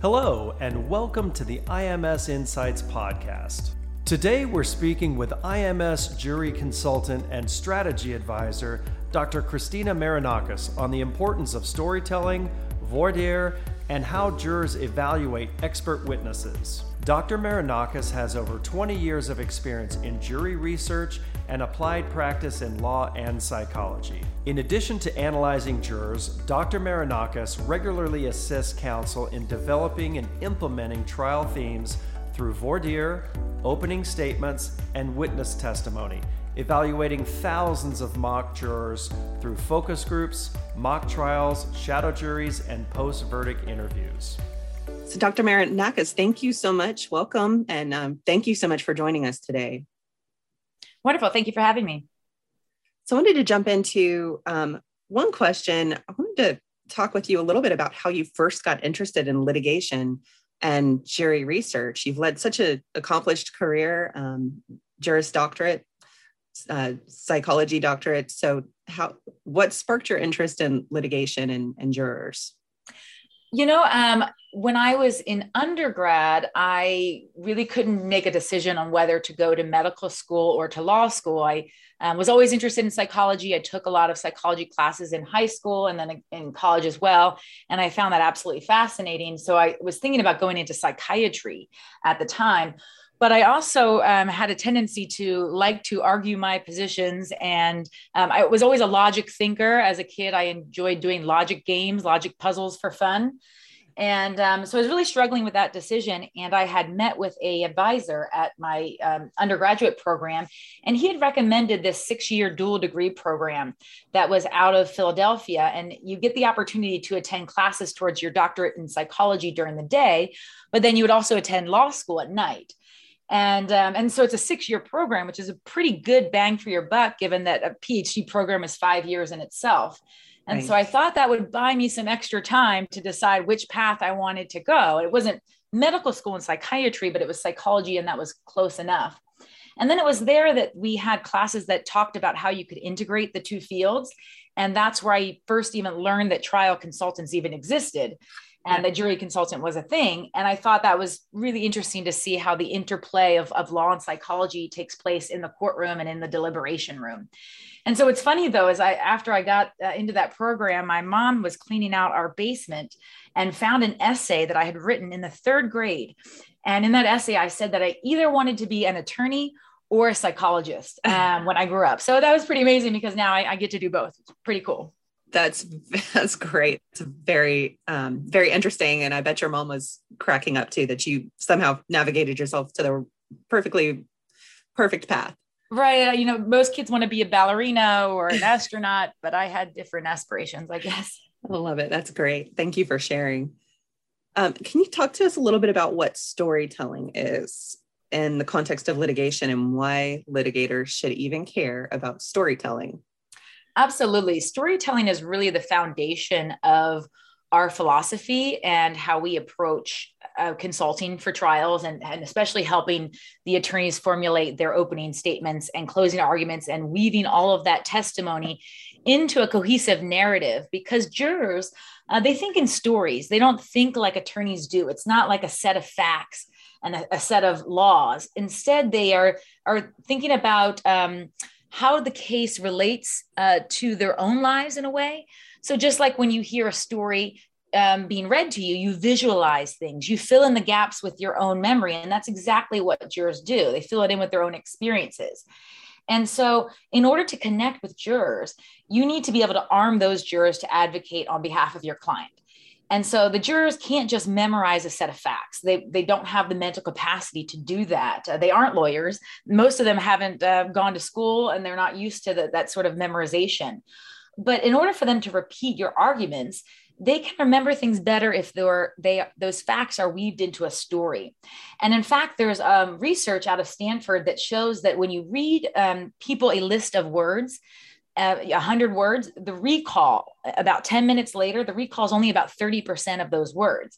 Hello, and welcome to the IMS Insights Podcast. Today, we're speaking with IMS jury consultant and strategy advisor, Dr. Christina Marinakis, on the importance of storytelling, voir dire, and how jurors evaluate expert witnesses. Dr. Marinakis has over 20 years of experience in jury research and applied practice in law and psychology. In addition to analyzing jurors, Dr. Marinakis regularly assists counsel in developing and implementing trial themes through voir dire, opening statements, and witness testimony, evaluating thousands of mock jurors through focus groups, mock trials, shadow juries, and post verdict interviews. So, Dr. Marinakis, thank you so much. Welcome, and um, thank you so much for joining us today. Wonderful. Thank you for having me. So, I wanted to jump into um, one question. I wanted to talk with you a little bit about how you first got interested in litigation and jury research. You've led such an accomplished career, um, Juris Doctorate, uh, psychology doctorate. So, how what sparked your interest in litigation and, and jurors? You know, um, when I was in undergrad, I really couldn't make a decision on whether to go to medical school or to law school. I um, was always interested in psychology. I took a lot of psychology classes in high school and then in college as well. And I found that absolutely fascinating. So I was thinking about going into psychiatry at the time but I also um, had a tendency to like to argue my positions. And um, I was always a logic thinker. As a kid, I enjoyed doing logic games, logic puzzles for fun. And um, so I was really struggling with that decision. And I had met with a advisor at my um, undergraduate program, and he had recommended this six-year dual degree program that was out of Philadelphia. And you get the opportunity to attend classes towards your doctorate in psychology during the day, but then you would also attend law school at night and um, and so it's a six year program which is a pretty good bang for your buck given that a phd program is five years in itself. And right. so i thought that would buy me some extra time to decide which path i wanted to go. It wasn't medical school in psychiatry but it was psychology and that was close enough. And then it was there that we had classes that talked about how you could integrate the two fields and that's where i first even learned that trial consultants even existed and the jury consultant was a thing. And I thought that was really interesting to see how the interplay of, of law and psychology takes place in the courtroom and in the deliberation room. And so it's funny though, is I after I got uh, into that program, my mom was cleaning out our basement and found an essay that I had written in the third grade. And in that essay, I said that I either wanted to be an attorney or a psychologist um, when I grew up. So that was pretty amazing because now I, I get to do both. It's pretty cool that's that's great. It's very um, very interesting, and I bet your mom was cracking up too that you somehow navigated yourself to the perfectly perfect path. Right. You know, most kids want to be a ballerina or an astronaut, but I had different aspirations, I guess. I love it. That's great. Thank you for sharing. Um, can you talk to us a little bit about what storytelling is in the context of litigation and why litigators should even care about storytelling? Absolutely. Storytelling is really the foundation of our philosophy and how we approach uh, consulting for trials and, and especially helping the attorneys formulate their opening statements and closing arguments and weaving all of that testimony into a cohesive narrative because jurors uh, they think in stories. They don't think like attorneys do. It's not like a set of facts and a, a set of laws. Instead they are are thinking about um, how the case relates uh, to their own lives in a way. So, just like when you hear a story um, being read to you, you visualize things, you fill in the gaps with your own memory. And that's exactly what jurors do. They fill it in with their own experiences. And so, in order to connect with jurors, you need to be able to arm those jurors to advocate on behalf of your client. And so the jurors can't just memorize a set of facts. They, they don't have the mental capacity to do that. Uh, they aren't lawyers. Most of them haven't uh, gone to school and they're not used to the, that sort of memorization. But in order for them to repeat your arguments, they can remember things better if they those facts are weaved into a story. And in fact, there's um, research out of Stanford that shows that when you read um, people a list of words, uh, 100 words, the recall about 10 minutes later, the recall is only about 30% of those words.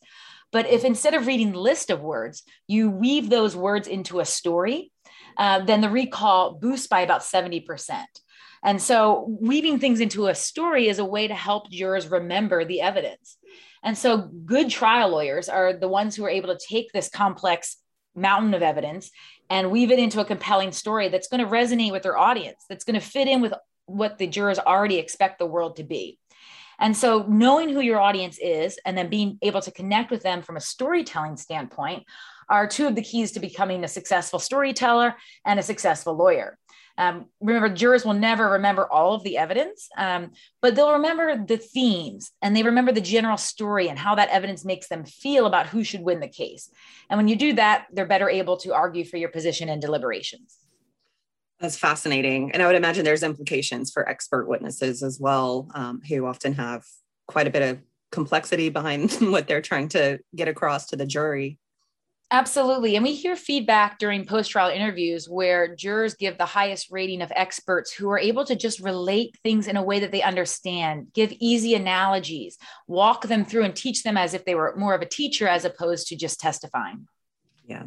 But if instead of reading list of words, you weave those words into a story, uh, then the recall boosts by about 70%. And so weaving things into a story is a way to help jurors remember the evidence. And so good trial lawyers are the ones who are able to take this complex mountain of evidence and weave it into a compelling story that's going to resonate with their audience, that's going to fit in with what the jurors already expect the world to be. And so, knowing who your audience is and then being able to connect with them from a storytelling standpoint are two of the keys to becoming a successful storyteller and a successful lawyer. Um, remember, jurors will never remember all of the evidence, um, but they'll remember the themes and they remember the general story and how that evidence makes them feel about who should win the case. And when you do that, they're better able to argue for your position in deliberations. That's fascinating. And I would imagine there's implications for expert witnesses as well, um, who often have quite a bit of complexity behind what they're trying to get across to the jury. Absolutely. And we hear feedback during post trial interviews where jurors give the highest rating of experts who are able to just relate things in a way that they understand, give easy analogies, walk them through and teach them as if they were more of a teacher as opposed to just testifying. Yeah.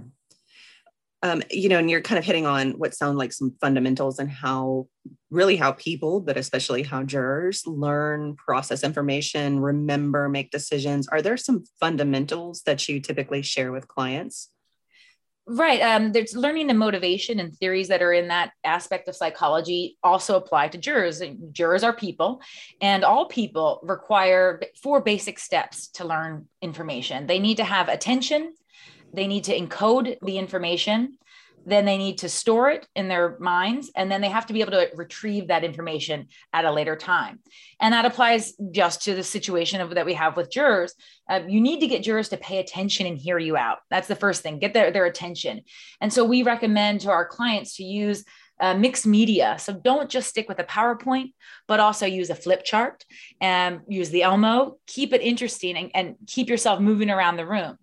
Um, you know, and you're kind of hitting on what sound like some fundamentals and how really how people, but especially how jurors learn, process information, remember, make decisions. Are there some fundamentals that you typically share with clients? Right. Um, there's learning the motivation and theories that are in that aspect of psychology also apply to jurors. Jurors are people, and all people require four basic steps to learn information. They need to have attention, they need to encode the information then they need to store it in their minds and then they have to be able to retrieve that information at a later time. And that applies just to the situation of, that we have with jurors. Uh, you need to get jurors to pay attention and hear you out. That's the first thing. Get their, their attention. And so we recommend to our clients to use uh, mixed media. So don't just stick with a PowerPoint, but also use a flip chart and use the Elmo. Keep it interesting and, and keep yourself moving around the room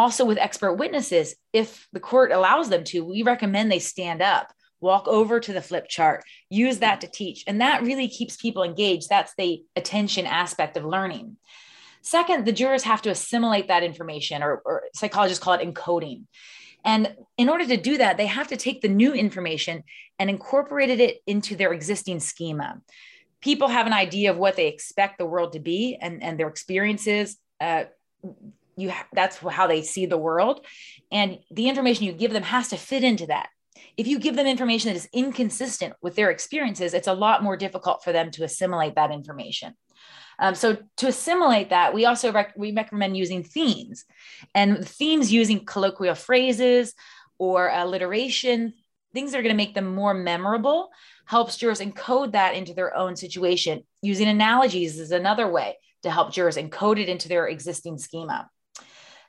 also with expert witnesses, if the court allows them to, we recommend they stand up, walk over to the flip chart, use that to teach. And that really keeps people engaged. That's the attention aspect of learning. Second, the jurors have to assimilate that information, or, or psychologists call it encoding. And in order to do that, they have to take the new information and incorporate it into their existing schema. People have an idea of what they expect the world to be and, and their experiences. Uh, you ha- that's how they see the world. And the information you give them has to fit into that. If you give them information that is inconsistent with their experiences it's a lot more difficult for them to assimilate that information. Um, so to assimilate that we also rec- we recommend using themes. And themes using colloquial phrases or alliteration things that are going to make them more memorable helps jurors encode that into their own situation. Using analogies is another way to help jurors encode it into their existing schema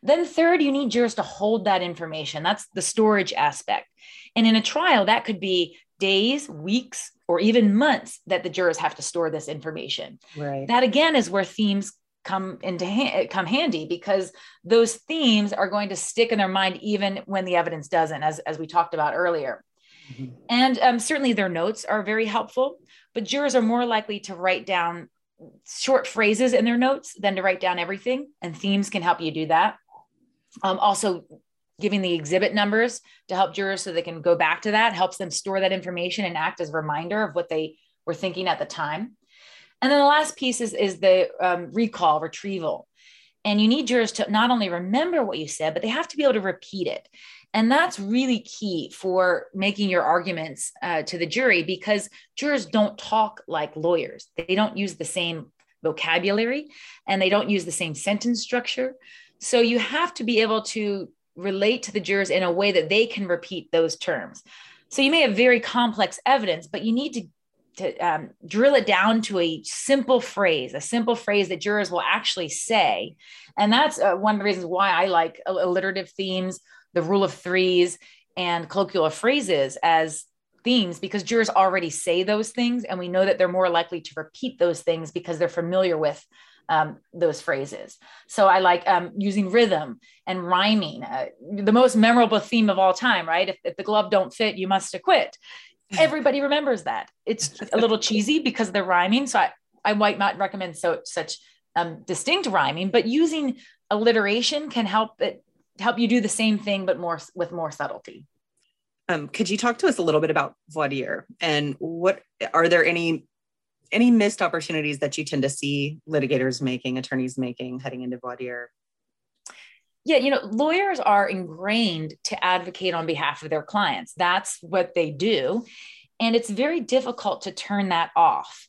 then, third, you need jurors to hold that information. That's the storage aspect. And in a trial, that could be days, weeks, or even months that the jurors have to store this information. Right. That again is where themes come into ha- come handy because those themes are going to stick in their mind even when the evidence doesn't, as as we talked about earlier. Mm-hmm. And um, certainly their notes are very helpful, but jurors are more likely to write down short phrases in their notes than to write down everything, and themes can help you do that. Um, also, giving the exhibit numbers to help jurors so they can go back to that helps them store that information and act as a reminder of what they were thinking at the time. And then the last piece is, is the um, recall, retrieval. And you need jurors to not only remember what you said, but they have to be able to repeat it. And that's really key for making your arguments uh, to the jury because jurors don't talk like lawyers. They don't use the same vocabulary and they don't use the same sentence structure. So you have to be able to relate to the jurors in a way that they can repeat those terms. So you may have very complex evidence, but you need to to um, drill it down to a simple phrase, a simple phrase that jurors will actually say. And that's uh, one of the reasons why I like alliterative themes, the rule of threes, and colloquial phrases as themes because jurors already say those things. And we know that they're more likely to repeat those things because they're familiar with um, those phrases. So I like um, using rhythm and rhyming. Uh, the most memorable theme of all time, right? If, if the glove don't fit, you must acquit. Everybody remembers that. It's a little cheesy because they're rhyming. So I, I might not recommend so such um, distinct rhyming, but using alliteration can help it help you do the same thing, but more with more subtlety. Um, could you talk to us a little bit about voir and what are there any any missed opportunities that you tend to see litigators making, attorneys making heading into voir dire? Yeah, you know, lawyers are ingrained to advocate on behalf of their clients. That's what they do. And it's very difficult to turn that off.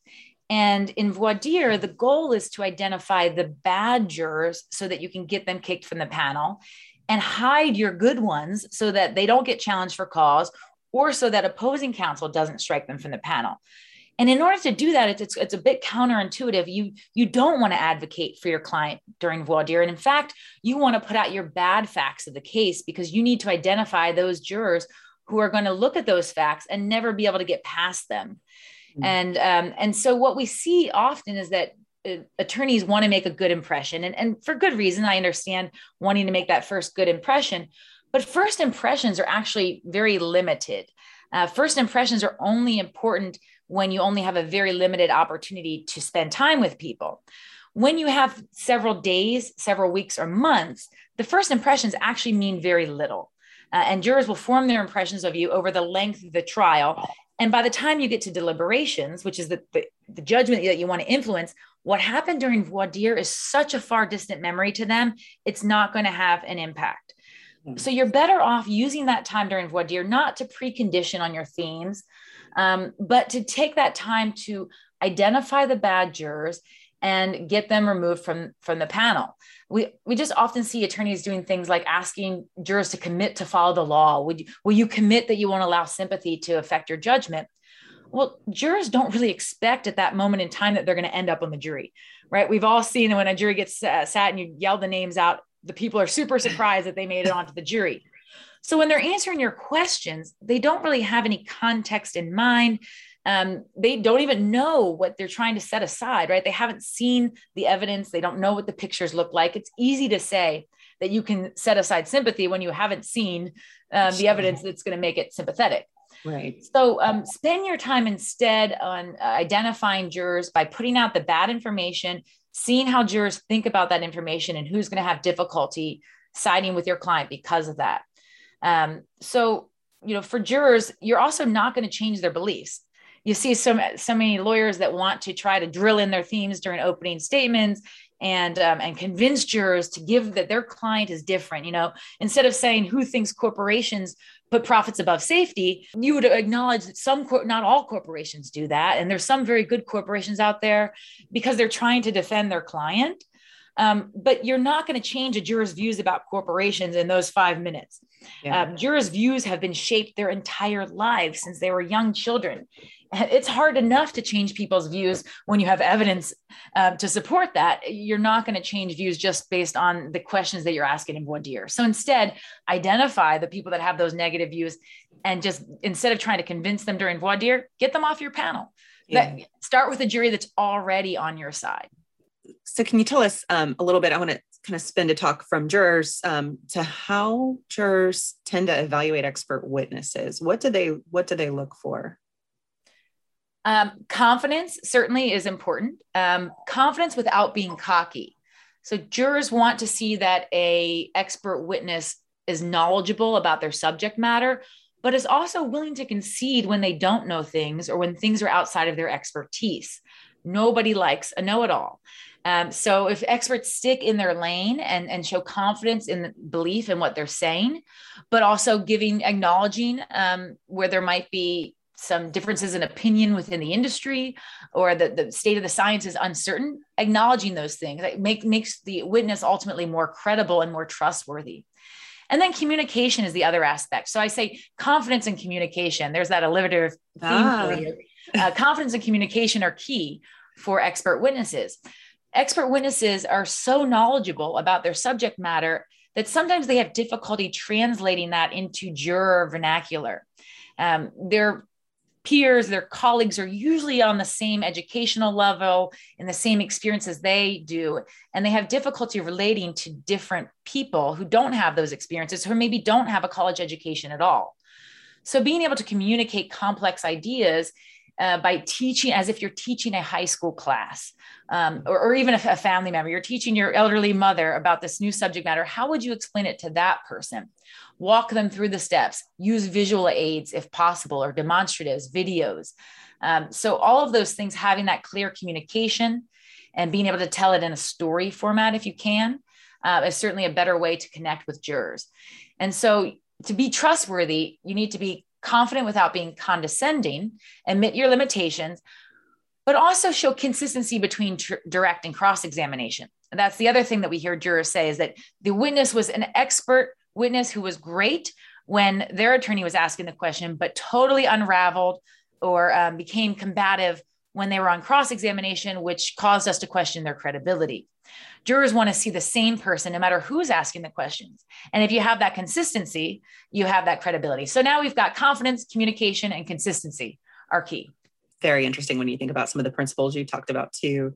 And in voir dire, the goal is to identify the bad jurors so that you can get them kicked from the panel and hide your good ones so that they don't get challenged for cause or so that opposing counsel doesn't strike them from the panel. And in order to do that, it's, it's, it's, a bit counterintuitive. You, you don't want to advocate for your client during voir dire. And in fact, you want to put out your bad facts of the case because you need to identify those jurors who are going to look at those facts and never be able to get past them. Mm-hmm. And, um, and so what we see often is that uh, attorneys want to make a good impression and, and for good reason i understand wanting to make that first good impression but first impressions are actually very limited uh, first impressions are only important when you only have a very limited opportunity to spend time with people when you have several days several weeks or months the first impressions actually mean very little uh, and jurors will form their impressions of you over the length of the trial and by the time you get to deliberations, which is the, the, the, judgment that you want to influence, what happened during voir dire is such a far distant memory to them, it's not going to have an impact. Mm-hmm. So you're better off using that time during voir dire not to precondition on your themes, um, but to take that time to identify the bad jurors and get them removed from from the panel. We we just often see attorneys doing things like asking jurors to commit to follow the law. Would you, will you commit that you won't allow sympathy to affect your judgment? Well jurors don't really expect at that moment in time that they're going to end up on the jury right? We've all seen when a jury gets uh, sat and you yell the names out the people are super surprised that they made it onto the jury so when they're answering your questions they don't really have any context in mind um, they don't even know what they're trying to set aside, right? They haven't seen the evidence. They don't know what the pictures look like. It's easy to say that you can set aside sympathy when you haven't seen um, the evidence that's going to make it sympathetic. Right. So um, spend your time instead on uh, identifying jurors by putting out the bad information, seeing how jurors think about that information, and who's going to have difficulty siding with your client because of that. Um, so, you know, for jurors, you're also not going to change their beliefs. You see so, so many lawyers that want to try to drill in their themes during opening statements and um, and convince jurors to give that their client is different you know? Instead of saying who thinks corporations put profits above safety? You would acknowledge that some not all corporations do that and there's some very good corporations out there because they're trying to defend their client um, but you're not going to change a juror's views about corporations in those five minutes. Yeah. Um, jurors' views have been shaped their entire lives since they were young children it's hard enough to change people's views when you have evidence uh, to support that. You're not going to change views just based on the questions that you're asking in voir dire. So instead, identify the people that have those negative views and just instead of trying to convince them during voir dire, get them off your panel. Yeah. That, start with a jury that's already on your side. So, can you tell us um, a little bit? I want to kind of spend a talk from jurors um, to how jurors tend to evaluate expert witnesses. What do they What do they look for? Um, confidence certainly is important. Um, confidence without being cocky. So jurors want to see that a expert witness is knowledgeable about their subject matter, but is also willing to concede when they don't know things or when things are outside of their expertise. Nobody likes a know-it-all. Um, so if experts stick in their lane and, and show confidence in belief in what they're saying, but also giving acknowledging um, where there might be some differences in opinion within the industry or the, the state of the science is uncertain acknowledging those things make, makes the witness ultimately more credible and more trustworthy and then communication is the other aspect so i say confidence and communication there's that alliterative theme ah. Uh, confidence and communication are key for expert witnesses expert witnesses are so knowledgeable about their subject matter that sometimes they have difficulty translating that into juror vernacular um, their peers, their colleagues are usually on the same educational level and the same experience as they do. And they have difficulty relating to different people who don't have those experiences, who maybe don't have a college education at all. So being able to communicate complex ideas uh, by teaching as if you're teaching a high school class um, or, or, even a, a family member. You're teaching your elderly mother about this new subject matter. How would you explain it to that person? Walk them through the steps, use visual aids if possible, or demonstratives, videos. Um, so, all of those things, having that clear communication and being able to tell it in a story format if you can, uh, is certainly a better way to connect with jurors. And so, to be trustworthy, you need to be confident without being condescending, admit your limitations, but also show consistency between tr- direct and cross examination. And that's the other thing that we hear jurors say is that the witness was an expert witness who was great when their attorney was asking the question, but totally unraveled or um, became combative when they were on cross examination, which caused us to question their credibility. Jurors want to see the same person no matter who's asking the questions. And if you have that consistency, you have that credibility. So now we've got confidence, communication, and consistency are key. Very interesting when you think about some of the principles you talked about too,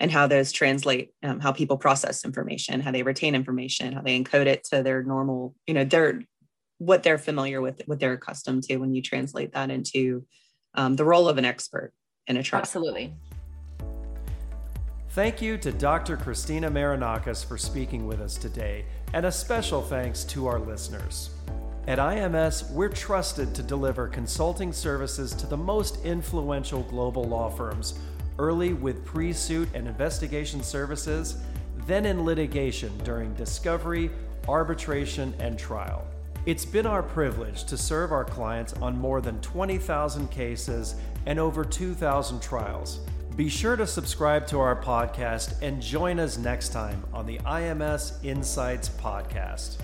and how those translate, um, how people process information, how they retain information, how they encode it to their normal, you know, their what they're familiar with, what they're accustomed to when you translate that into um, the role of an expert in a trial. Absolutely. Thank you to Dr. Christina Marinakis for speaking with us today, and a special thanks to our listeners. At IMS, we're trusted to deliver consulting services to the most influential global law firms, early with pre suit and investigation services, then in litigation during discovery, arbitration, and trial. It's been our privilege to serve our clients on more than 20,000 cases and over 2,000 trials. Be sure to subscribe to our podcast and join us next time on the IMS Insights Podcast.